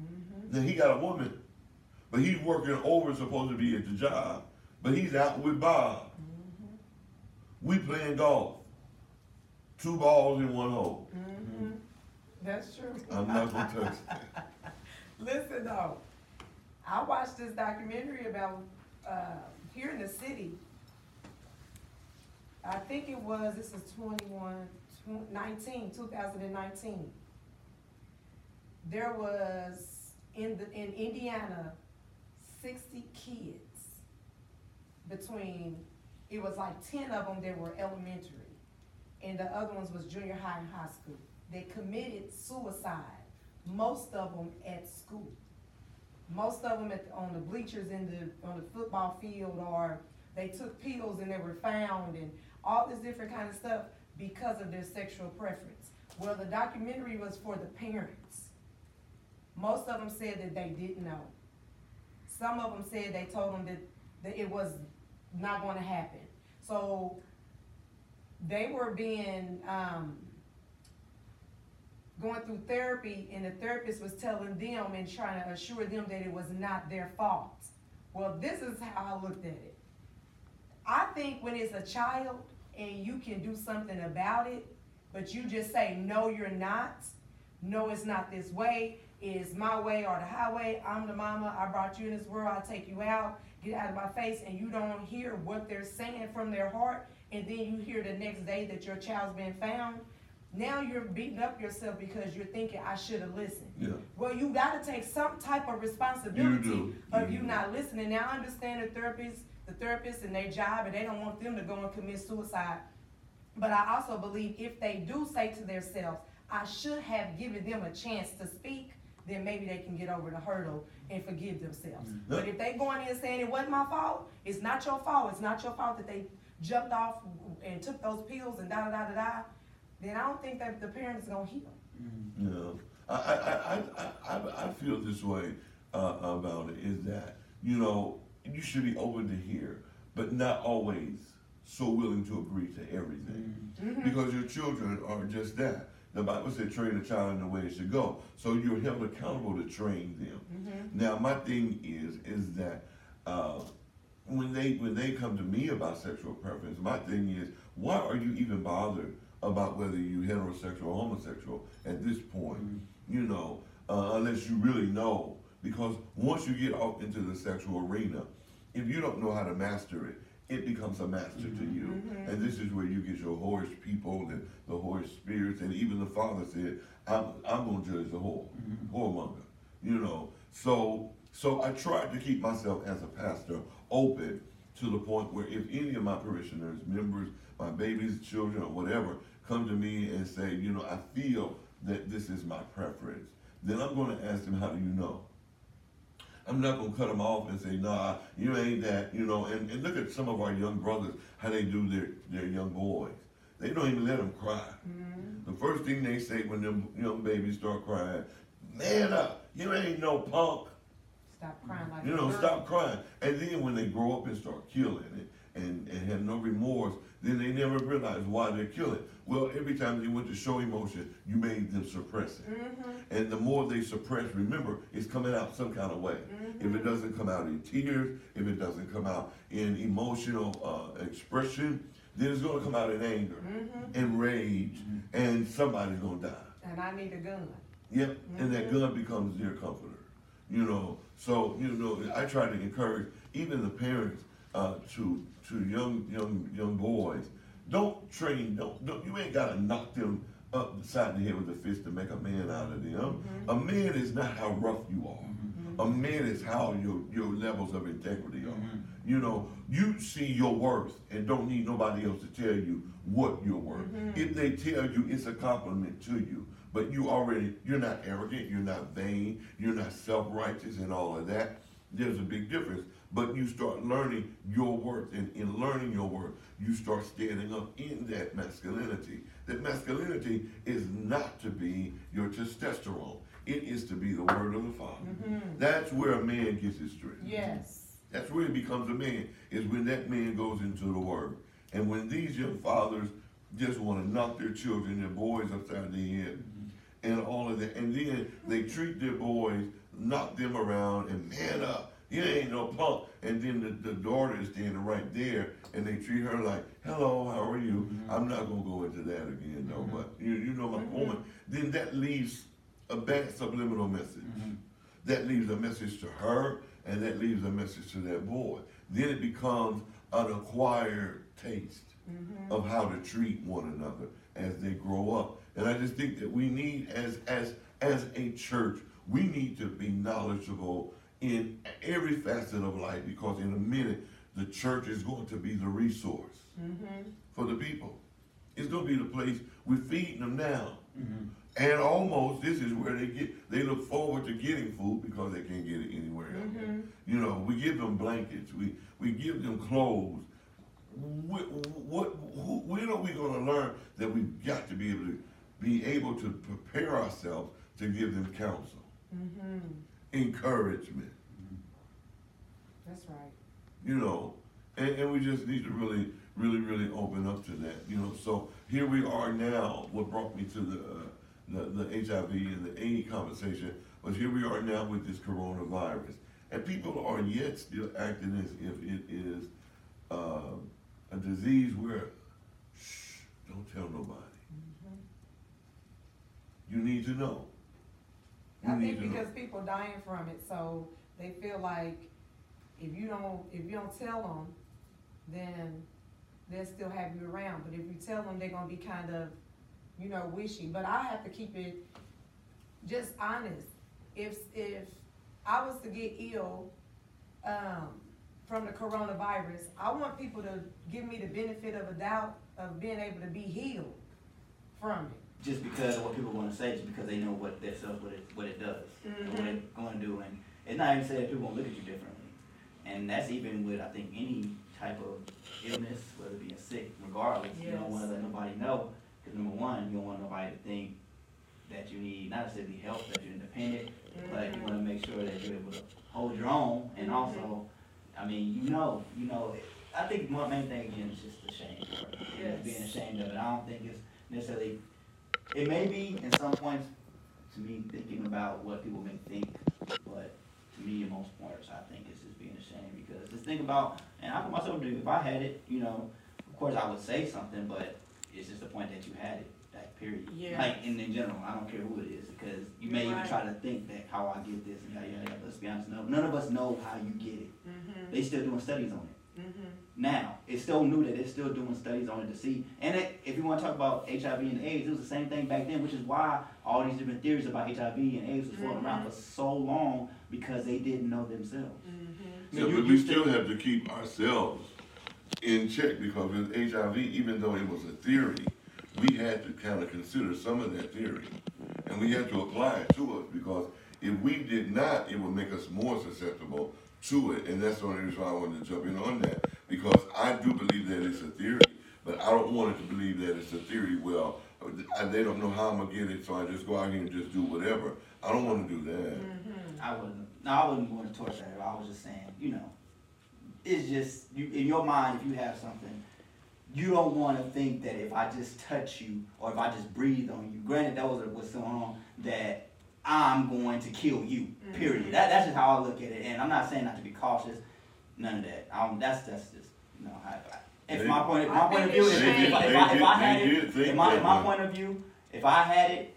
Mm-hmm. Then he got a woman, but he's working over supposed to be at the job, but he's out with Bob. Mm-hmm. We playing golf. Two balls in one hole. Mm-hmm. That's true. I'm not gonna touch that. Listen though, I watched this documentary about uh, here in the city. I think it was, this is 21, 19, 2019. There was in the in Indiana, 60 kids between it was like 10 of them that were elementary, and the other ones was junior high and high school. They committed suicide most of them at school. Most of them at, on the bleachers in the, on the football field, or they took pills and they were found, and all this different kind of stuff because of their sexual preference. Well, the documentary was for the parents. Most of them said that they didn't know. Some of them said they told them that, that it was not gonna happen. So, they were being, um, going through therapy and the therapist was telling them and trying to assure them that it was not their fault. Well, this is how I looked at it. I think when it's a child and you can do something about it, but you just say, no, you're not. No, it's not this way. It's my way or the highway. I'm the mama. I brought you in this world. I'll take you out. Get out of my face. And you don't hear what they're saying from their heart. And then you hear the next day that your child's been found. Now you're beating up yourself because you're thinking, I should have listened. Yeah. Well, you got to take some type of responsibility You of You not listening. Now I understand the therapists, the therapists and their job, and they don't want them to go and commit suicide. But I also believe if they do say to themselves, I should have given them a chance to speak, then maybe they can get over the hurdle and forgive themselves. Mm-hmm. But if they going in saying it wasn't my fault, it's not your fault. It's not your fault that they jumped off and took those pills and da da da da da. Then I don't think that the parents gonna heal. No, I, I, I, I, I, I feel this way uh, about it is that, you know, you should be open to hear, but not always so willing to agree to everything. Because your children are just that. The Bible said train a child in the way it should go. So you're held accountable to train them. Now my thing is, is that, uh, when they, when they come to me about sexual preference, my thing is, why are you even bothered about whether you heterosexual or homosexual at this point? Mm-hmm. You know, uh, unless you really know. Because once you get off into the sexual arena, if you don't know how to master it, it becomes a master to mm-hmm. you. Mm-hmm. And this is where you get your whorish people and the whorish spirits. And even the father said, I'm, I'm going to judge the whore, whoremonger. You know, so so I tried to keep myself as a pastor open to the point where if any of my parishioners, members, my babies, children, or whatever, come to me and say, you know, I feel that this is my preference, then I'm gonna ask them, how do you know? I'm not gonna cut them off and say, nah, you ain't that, you know, and, and look at some of our young brothers, how they do their, their young boys. They don't even let them cry. Mm-hmm. The first thing they say when them young babies start crying, man up, you ain't no punk. Stop crying like You know, stop crying. And then when they grow up and start killing it and, and have no remorse, then they never realize why they're killing. Well, every time they went to show emotion, you made them suppress it. Mm-hmm. And the more they suppress, remember, it's coming out some kind of way. If it doesn't come out in tears, if it doesn't come out in emotional uh, expression, then it's going to come out in anger Mm-hmm. and rage, and somebody's going to die. And I need a gun. Yep, and that gun becomes their comforter. You know, so you know, I try to encourage even the parents uh, to to young young young boys. Don't train. Don't, don't you ain't gotta knock them upside the side of the head with a fist to make a man out of them. Mm-hmm. A man is not how rough you are. Mm-hmm. A man is how your your levels of integrity are. Mm-hmm. You know, you see your worth and don't need nobody else to tell you what you're worth. If they tell you, it's a compliment to you. But you already, you're not arrogant, you're not vain, you're not self-righteous and all of that. There's a big difference. But you start learning your worth, and in learning your worth, you start standing up in that masculinity. That masculinity is not to be your testosterone. It is to be the word of the Father. Mm-hmm. That's where a man gets his strength. Yes. That's where he becomes a man, is when that man goes into the word. And when these young fathers just want to knock their children, their boys upside the head, mm-hmm. and all of that, and then they treat their boys, knock them around, and man up. You ain't no punk. And then the, the daughter is standing right there, and they treat her like, hello, how are you? Mm-hmm. I'm not going to go into that again, though, mm-hmm. but you, you know my mm-hmm. point. Then that leaves a bad subliminal message. That leaves a message to her, and that leaves a message to that boy. Then it becomes an acquired taste of how to treat one another as they grow up. And I just think that we need, as as as a church, we need to be knowledgeable in every facet of life because in a minute the church is going to be the resource mm-hmm. for the people. It's going to be the place we're feeding them now. Mm-hmm. And almost this is where they get they look forward to getting food because they can't get it anywhere else. Mm-hmm. You know, we give them blankets, we we give them clothes. What, what who, when are we going to learn that we've got to be able to be able to prepare ourselves to give them counsel, Mm-hmm. Encouragement, That's right. you know, and, and we just need to really, really, really open up to that, you know. So here we are now. What brought me to the uh, the, the HIV and the AIDS conversation was here we are now with this coronavirus, and people are yet still acting as if it is uh, a disease where, shh, don't tell nobody. You need to know. I need think to know. because people dying from it, so they feel like if you don't, if you don't tell them, then they'll still have you around. But if you tell them, they're gonna be kind of, you know, wishy. But I have to keep it just honest. If, if I was to get ill, um, from the coronavirus, I want people to give me the benefit of a doubt of being able to be healed from it. Just because of what people want to say, just because they know what that stuff, what it, what it does, and what mm-hmm. it's going to do, and it's not even saying that people gonna look at you differently, and that's even with I think any type of illness, whether being sick, regardless, you don't want to let nobody know, because number one, you don't want nobody to think that you need not necessarily help, that you're independent, but you want to mm-hmm. make sure that you're able to hold your own, and mm-hmm. also, I mean, you know, you know, I think one main thing again is just the shame, Yes. being ashamed of it. I don't think it's necessarily it may be in some points to me thinking about what people may think, but to me, in most points, I think it's just being ashamed because just think about, and I put myself to if I had it, you know, of course I would say something, but it's just the point that you had it, like period. Yeah. Like in, in general, I don't care who it is because you may even try to think that how I get this and yada. yada. Let's be honest, no, none of us know how you get it. Mm-hmm, They still doing studies on it. mm-hmm. Now, it's still new that they're still doing studies on it to see. And it, if you want to talk about HIV and AIDS, it was the same thing back then, which is why all these different theories about HIV and AIDS was floating around for so long because they didn't know themselves. Mm-hmm. So Yeah, you but we used to- still have to keep ourselves in check because with HIV, even though it was a theory, we had to kind of consider some of that theory. and we had to apply it to us, because if we did not, it would make us more susceptible to it, and that's the only reason why I wanted to jump in on that, because I do believe that it's a theory, but I don't want it to believe that it's a theory, well, uh, they don't know how I'm gonna get it, so I just go out here and just do whatever. I don't wanna do that. I wouldn't, no, I wouldn't want to torch that, I was just saying, you know, it's just, you, in your mind, if you have something, you don't wanna think that if I just touch you, or if I just breathe on you, granted, that was what's going on, that I'm going to kill you, period. That, that's just how I look at it, and I'm not saying not to be cautious, none of that, I don't, that's, that's just, you know, I, I, if my point, my point of view, it's if, They if, I- if I, if I had it, did think in my, that in my point of view, if I had it,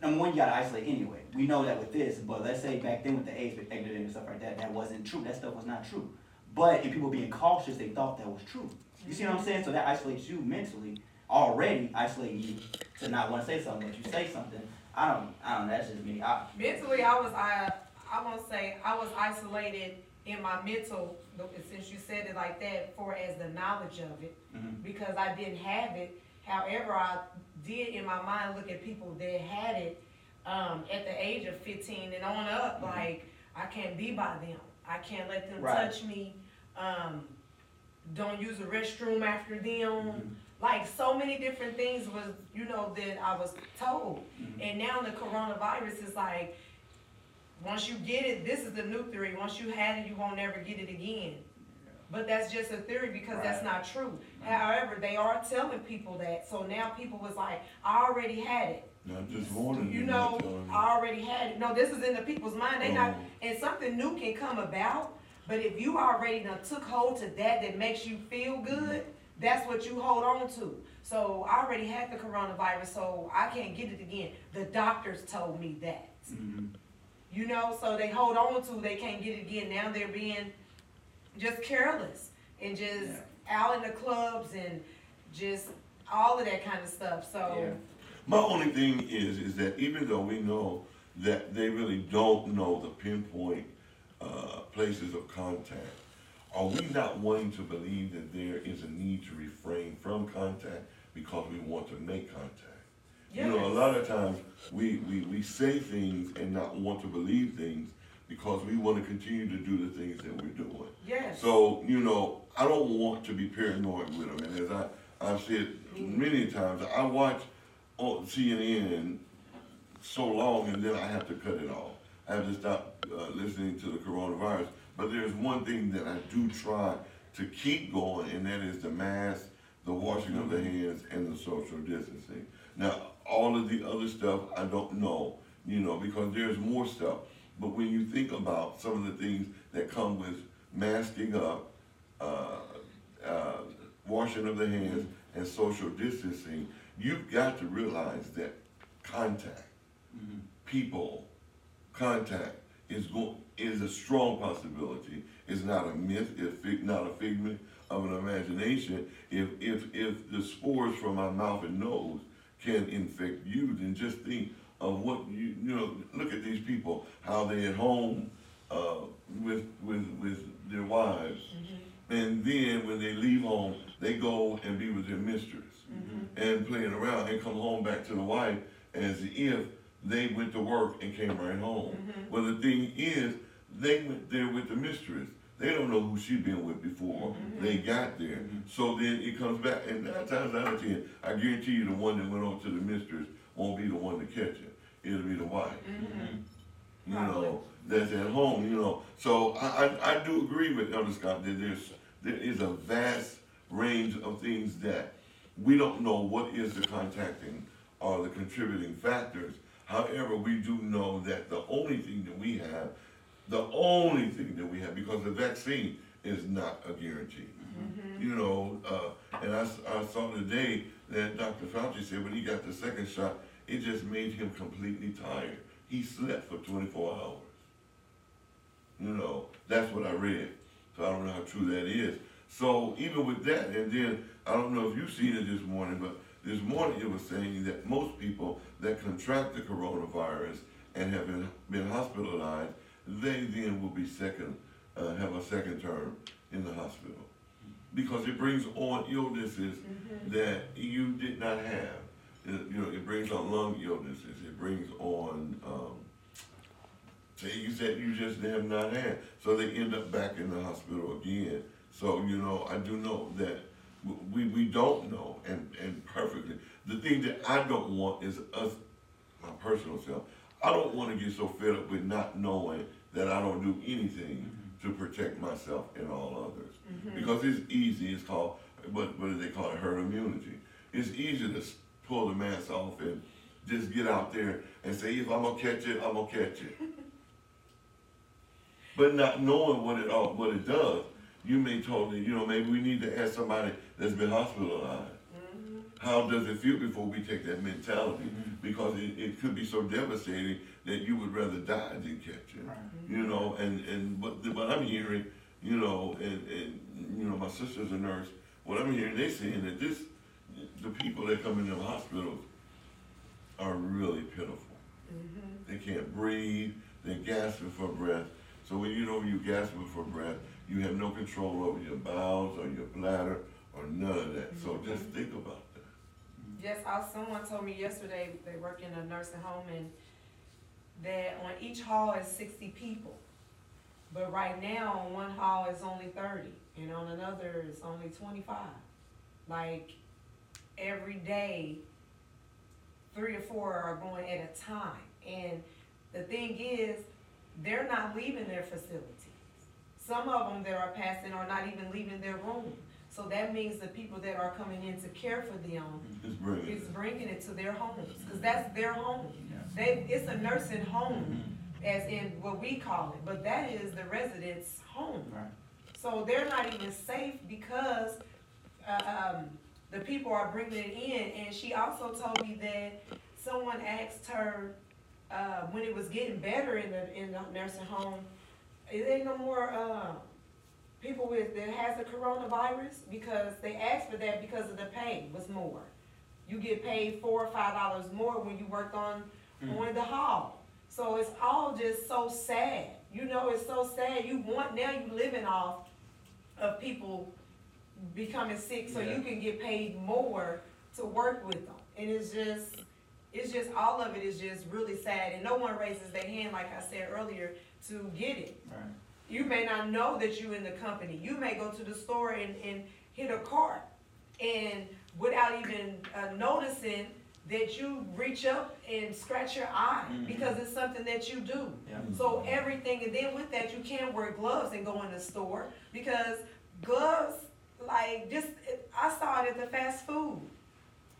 number one, you gotta isolate anyway. We know that with this, but let's say back then with the AIDS epidemic and stuff like that, that wasn't true. That stuff was not true. But if people being cautious, they thought that was true. You see what I'm saying? So that isolates you mentally, already isolating you to not wanna say something, but you say something. I don't, I don't know, that's just me. I, Mentally, I was, I, I won't say, I was isolated in my mental, since you said it like that, for as the knowledge of it, mhm. because I didn't have it. However, I did in my mind look at people that had it, um, at the age of fifteen and on up, Mhm. like, I can't be by them. I can't let them Right. touch me, um, don't use the restroom after them. Mhm. Like, so many different things was, you know, that I was told. Mhm. And now the coronavirus is like, once you get it, this is the new theory. Once you had it, you won't ever get it again. But that's just a theory because that's not true. However, they are telling people that. So now people was like, I already had it. Not this morning. You know, not. I already had it. No, this is in the people's mind. They not, Oh. and something new can come about. But if you already took hold to that that makes you feel good, that's what you hold on to. So I already had the coronavirus, so I can't get it again. The doctors told me that. Mhm. You know, so they hold on to, they can't get it again. Now they're being just careless and just out in the clubs and just all of that kind of stuff. So Yeah. My only thing is, is that even though we know that they really don't know the pinpoint, uh, places of contact, are we not wanting to believe that there is a need to refrain from contact because we want to make contact? You know, a lot of times, we, we, we say things and not want to believe things because we wanna continue to do the things that we're doing. yes. So, you know, I don't want to be paranoid with them, and as I, I've said many times, I watch on CNN so long and then I have to cut it off. I have to stop, uh, listening to the coronavirus, but there's one thing that I do try to keep going, and that is the mask, the washing of the hands, and the social distancing. Now, all of the other stuff, I don't know, you know, because there's more stuff. But when you think about some of the things that come with masking up, uh, uh, washing of the hands, and social distancing, you've got to realize that contact, Mhm. people, contact is go, is a strong possibility. It's not a myth, it's fig, not a figment of an imagination. If, if, if the spores from my mouth and nose can infect you, then just think of what you, you know, look at these people, how they at home, uh, with, with, with their wives. And then when they leave home, they go and be with their mistress and playing around and come home back to the wife as if they went to work and came right home. Mm-hmm. Well, the thing is, they went there with the mistress. They don't know who she been with before mm-hmm. they got there. Mm-hmm. So then it comes back, and nine times out of ten, I guarantee you the one that went on to the mistress won't be the one to catch it. It'll be the wife. You know, that's at home, you know. So I, I, I do agree with Elder Scott that there's, there is a vast range of things that we don't know what is the contacting or the contributing factors. However, we do know that the only thing that we have, the only thing that we have, because the vaccine is not a guarantee. You know, uh, and I saw today that Dr. Fauci said when he got the second shot, it just made him completely tired. He slept for twenty-four hours. You know, that's what I read. So I don't know how true that is. So even with that, and then I don't know if you've seen it this morning, but this morning it was saying that most people that contract the coronavirus and have been, been hospitalized, they then will be second, uh, have a second term in the hospital. Because it brings on illnesses that you did not have. it, you know, it brings on lung illnesses, it brings on, um, things that you just have not had, so they end up back in the hospital again. So, you know, I do know that we, we don't know, and, and perfectly, the thing that I don't want is us, my personal self, I don't wanna get so fed up with not knowing that I don't do anything mm-hmm. to protect myself and all others. Mm-hmm. Because it's easy, it's called, what, what do they call it, herd immunity. It's easy to pull the mask off and just get out there and say, if I'm gonna catch it, I'm gonna catch it. But not knowing what it all, what it does, you may totally, you know, maybe we need to ask somebody that's been hospitalized. Mm-hmm. How does it feel before we take that mentality? Mm-hmm. Because it, it could be so devastating that you would rather die than catch it. Right. You mm-hmm. know, and, and what, what I'm hearing, you know, and, and, you know, my sister's a nurse, what I'm hearing, they saying that this, the people that come into the hospitals are really pitiful. They can't breathe, they're gasping for breath. So when you know you're gasping for breath, you have no control over your bowels or your bladder or none of that. So just mm-hmm. think about that. Yes, I, someone told me yesterday, they work in a nursing home and that on each hall is sixty people. But right now, on one hall is only thirty, and on another is only twenty-five. Like, every day, three or four are going at a time. And the thing is, they're not leaving their facilities. Some of them that are passing are not even leaving their room. So that means the people that are coming in to care for them Just bring it. is bringing it to their homes, cause that's their home. They, it's a nursing home, as in what we call it, but that is the resident's home. Right. So they're not even safe because, uh, um, the people are bringing it in, and she also told me that someone asked her, uh, when it was getting better in the, in the nursing home, it ain't no more, uh, people with, that has the coronavirus? Because they asked for that because of the pay was more. You get paid four or five dollars more when you work on, mm. on the hall. So it's all just so sad, you know, it's so sad, you want, now you living off of people becoming sick, so Yeah. you can get paid more to work with them. And it's just, it's just, all of it is just really sad, and no one raises their hand, like I said earlier, to get it. Right. You may not know that you're in the company. You may go to the store and, and hit a cart and without even uh, noticing that you reach up and scratch your eye Mhm. because it's something that you do. Yeah. So everything, and then with that, you can't wear gloves and go in the store because gloves, like just, I saw it at the fast food.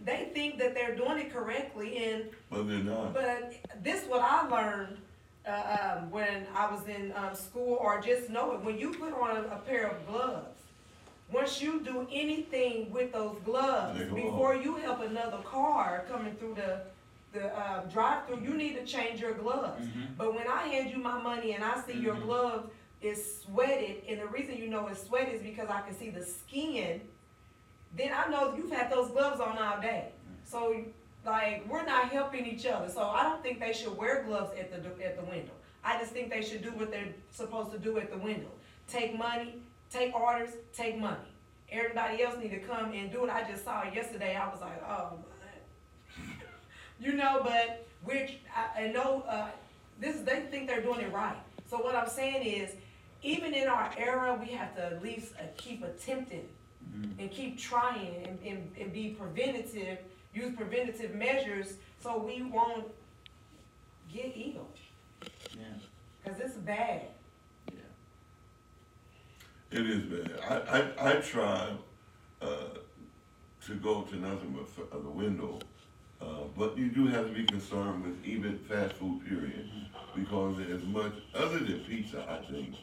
They think that they're doing it correctly and But they're not. but this what I learned uh, um, when I was in um, school, or just know it. When you put on a, pair of gloves, once you do anything with those gloves, before you help another car coming through the the uh, drive-through, you need to change your gloves. Mhm. But when I hand you my money and I see your Mhm. glove is sweated, and the reason you know it's sweated is because I can see the skin, then I know you've had those gloves on all day. So, like, we're not helping each other. So I don't think they should wear gloves at the at the window. I just think they should do what they're supposed to do at the window. Take money, take orders, take money. Everybody else need to come and do it. I just saw it yesterday. I was like, oh man. you know, but which I, I know uh, this they think they're doing it right. So what I'm saying is, even in our era, we have to at least uh, keep attempting Mhm. and keep trying and, and, and be preventative, use preventative measures so we won't get ill. Yeah. Cause it's bad. Yeah. It is bad. I, I, I try, uh, to go to nothing but f- uh, the window. Uh, but you do have to be concerned with even fast food period, because as much, other than pizza, I think,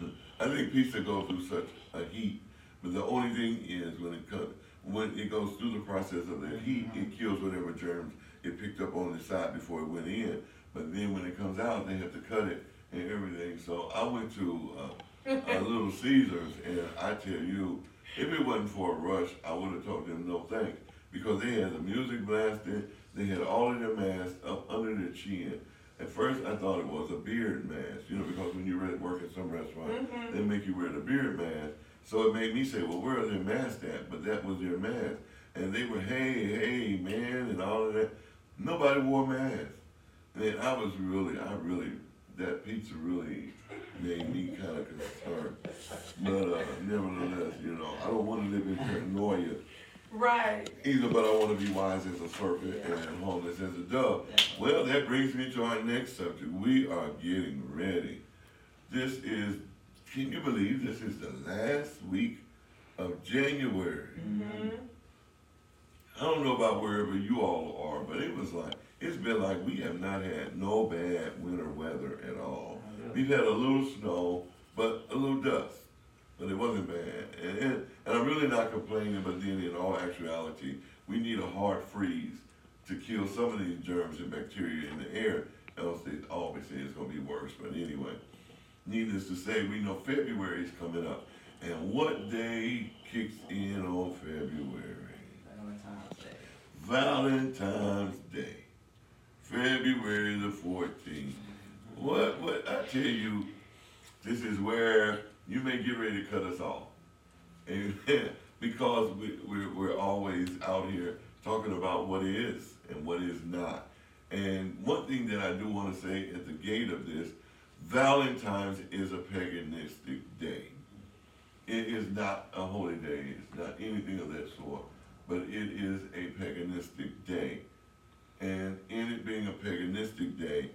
I think pizza goes through such a heat, but the only thing is when it comes, when it goes through the process of the heat, it kills whatever germs it picked up on the side before it went in. But then when it comes out, they have to cut it and everything. So I went to uh, uh, Little Caesars, and I tell you, if it wasn't for a rush, I would have told them no thanks because they had the music blasting, they had all of their masks up under their chin. At first, I thought it was a beard mask, you know, because when you re- work at some restaurant, Mhm. they make you wear the beard mask. So it made me say, well, where are their masks at? But that was their mask. and they were, hey, hey, man, and all of that. Nobody wore masks. And I was really, I really, that pizza really made me kind of concerned. But uh, nevertheless, you know, I don't want to live in paranoia Right. either, but I want to be wise as a serpent and harmless as a dove. Well, that brings me to our next subject. We are getting ready. This is, can you believe this is the last week of January? Mm-hmm. I don't know about wherever you all are, but it was like, it's been like we have not had no bad winter weather at all. We've had a little snow, but a little dust, but it wasn't bad. And, and, and I'm really not complaining, but then in all actuality, we need a hard freeze to kill some of these germs and bacteria in the air, else they always say it's gonna be worse. But anyway, needless to say, we know February is coming up. And what day kicks in on February? Valentine's Day. Valentine's Day, February the fourteenth. What, what, I tell you, this is where you may get ready to cut us off. Amen. Because we, we're, we're always out here talking about what is and what is not. And one thing that I do want to say at the gate of this, Valentine's is a paganistic day. It is not a holy day. It's not anything of that sort. But it is a paganistic day. And in it being a paganistic day,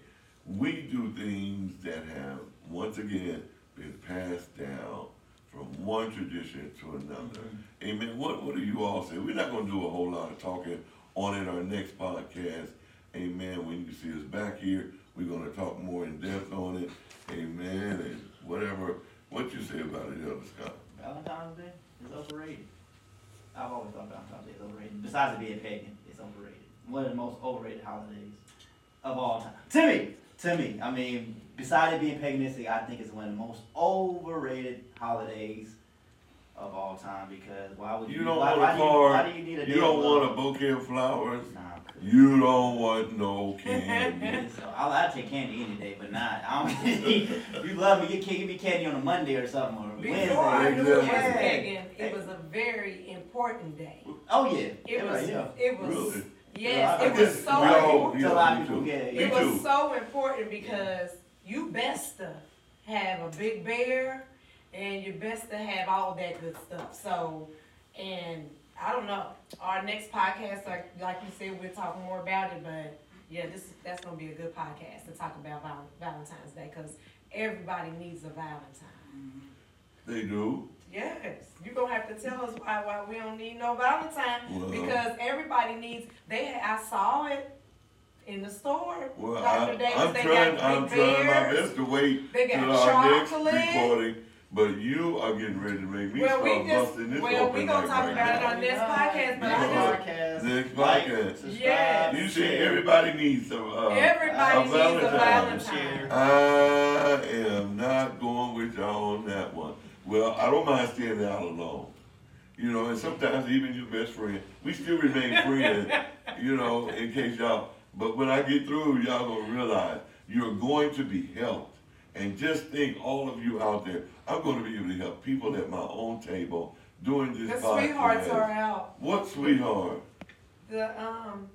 we do things that have, once again, been passed down from one tradition to another. Mm-hmm. Amen. What, what do you all say? We're not going to do a whole lot of talking on it our next podcast. Amen. When you see us back here, we're going to talk more in depth on it. Amen. And whatever, what you say about it, Elder Scott. Valentine's Day is overrated. I've always thought Valentine's Day is overrated. Besides it being pagan, it's overrated. One of the most overrated holidays of all time. To me, to me, I mean, besides it being paganistic, I think it's one of the most overrated holidays of all time because why would you? You don't why, want why a do you, why do you need a You don't want a bouquet of flowers. Nah. You don't want no candy. so I'll, I'll take candy any day, but not. I don't. you love me. You can't give me candy on a Monday or something or Before I Wednesday. knew it was Exactly. pagan, it was a very important day. Oh yeah, It was, yeah. it was, Really? yes, Yeah, it was so we all- important. To a lot me of people, too. yeah, It was so important because you best to have a big bear and you best to have all that good stuff. So, and I don't know, our next podcast, like, like you said, we'll talk more about it, but yeah, this, that's gonna be a good podcast to talk about Val- Valentine's Day, cause everybody needs a Valentine. Mm-hmm. They do. Yes, you gonna have to tell us why, why we don't need no Valentine, Well- because everybody needs, they, I saw it in the store. Well, Dr. I, Davis, I'm they trying. got I'm trying my best to wait They till got our next recording. But you are getting ready to make me Well, start we just, busting this well, open we gonna talk right about it on next podcast, but Next I just, podcast. Next like, podcast. subscribe, Yes. You see, everybody needs some. Uh, everybody a needs a Valentine. Valentine. I am not going with y'all on that one. Well, I don't mind staying out alone. You know, and sometimes even your best friend, we still remain friends, you know, in case y'all, but when I get through, y'all gonna realize you're going to be helped. And just think, all of you out there, I'm gonna be able to help people at my own table doing this The podcast. sweethearts are out. What sweetheart? The, um,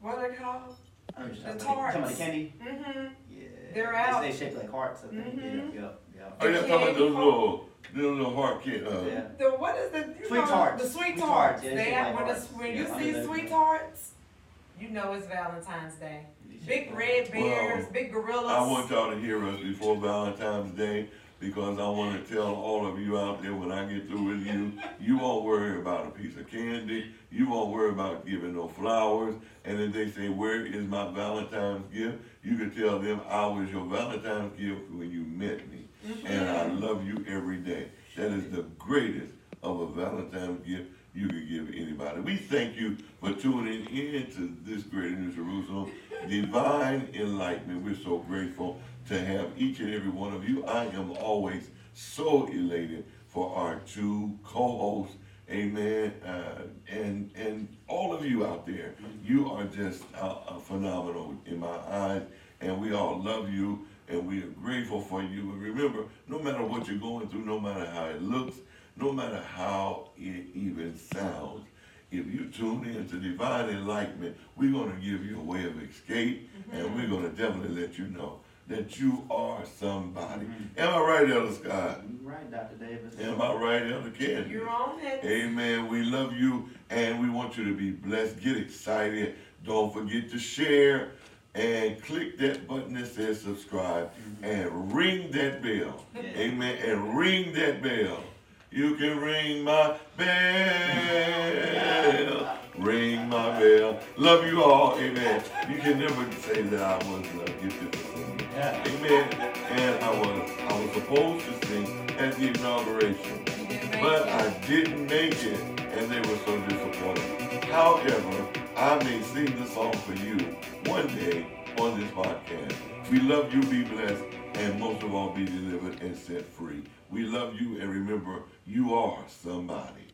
what are they called? I know what you're The talking about. Talking about tarts. the candy. Mm-hmm. Yeah. They're They- out. They shaped like hearts. I think. Mhm. Yeah. Yep. Yep. Are you The talking about candy those little, little, little heart kid, uh, Yeah. The, what is the, you Sweet know, tarts. the sweet Sweet tarts. tarts, yeah, They they have, like when, the, hearts. when Yeah, you I see know sweet tarts, you know it's Valentine's Day. Big red bears, Well, big gorillas. I want y'all to hear us before Valentine's Day because I want to tell all of you out there when I get through with you, you won't worry about a piece of candy. You won't worry about giving no flowers. And if they say, Where is my Valentine's gift? You can tell them I was your Valentine's gift when you met me. Mm-hmm. And I love you every day. That is the greatest of a Valentine's gift you could give anybody. We thank you for tuning in to this great New Jerusalem divine enlightenment. We're so grateful to have each and every one of you. I am always so elated for our two co-hosts. Amen. Uh, and and all of you out there, you are just uh, uh, phenomenal in my eyes, and we all love you, and we are grateful for you. And remember, no matter what you're going through, no matter how it looks, no matter how it even sounds, if you tune in to Divine Enlightenment, we're gonna give you a way of escape, mm-hmm. and we're gonna definitely let you know that you are somebody. Mm-hmm. Am I right, Elder Scott? You're right, Dr. Davis. Am I right, Elder Ken? You're on it. Amen. We love you and we want you to be blessed. Get excited. Don't forget to share and click that button that says subscribe mm-hmm. and ring that bell. Yeah. Amen. And ring that bell. You can ring my bell. Ring my bell. Love you all. Amen. You can never say that I was uh, gifted for singing. Yeah. Amen. And I was I was supposed to sing at the inauguration. But I didn't make it, and they were so disappointed. However, I may sing the song for you one day on this podcast. We love you, be blessed, and most of all, be delivered and set free. We love you, and remember, you are somebody.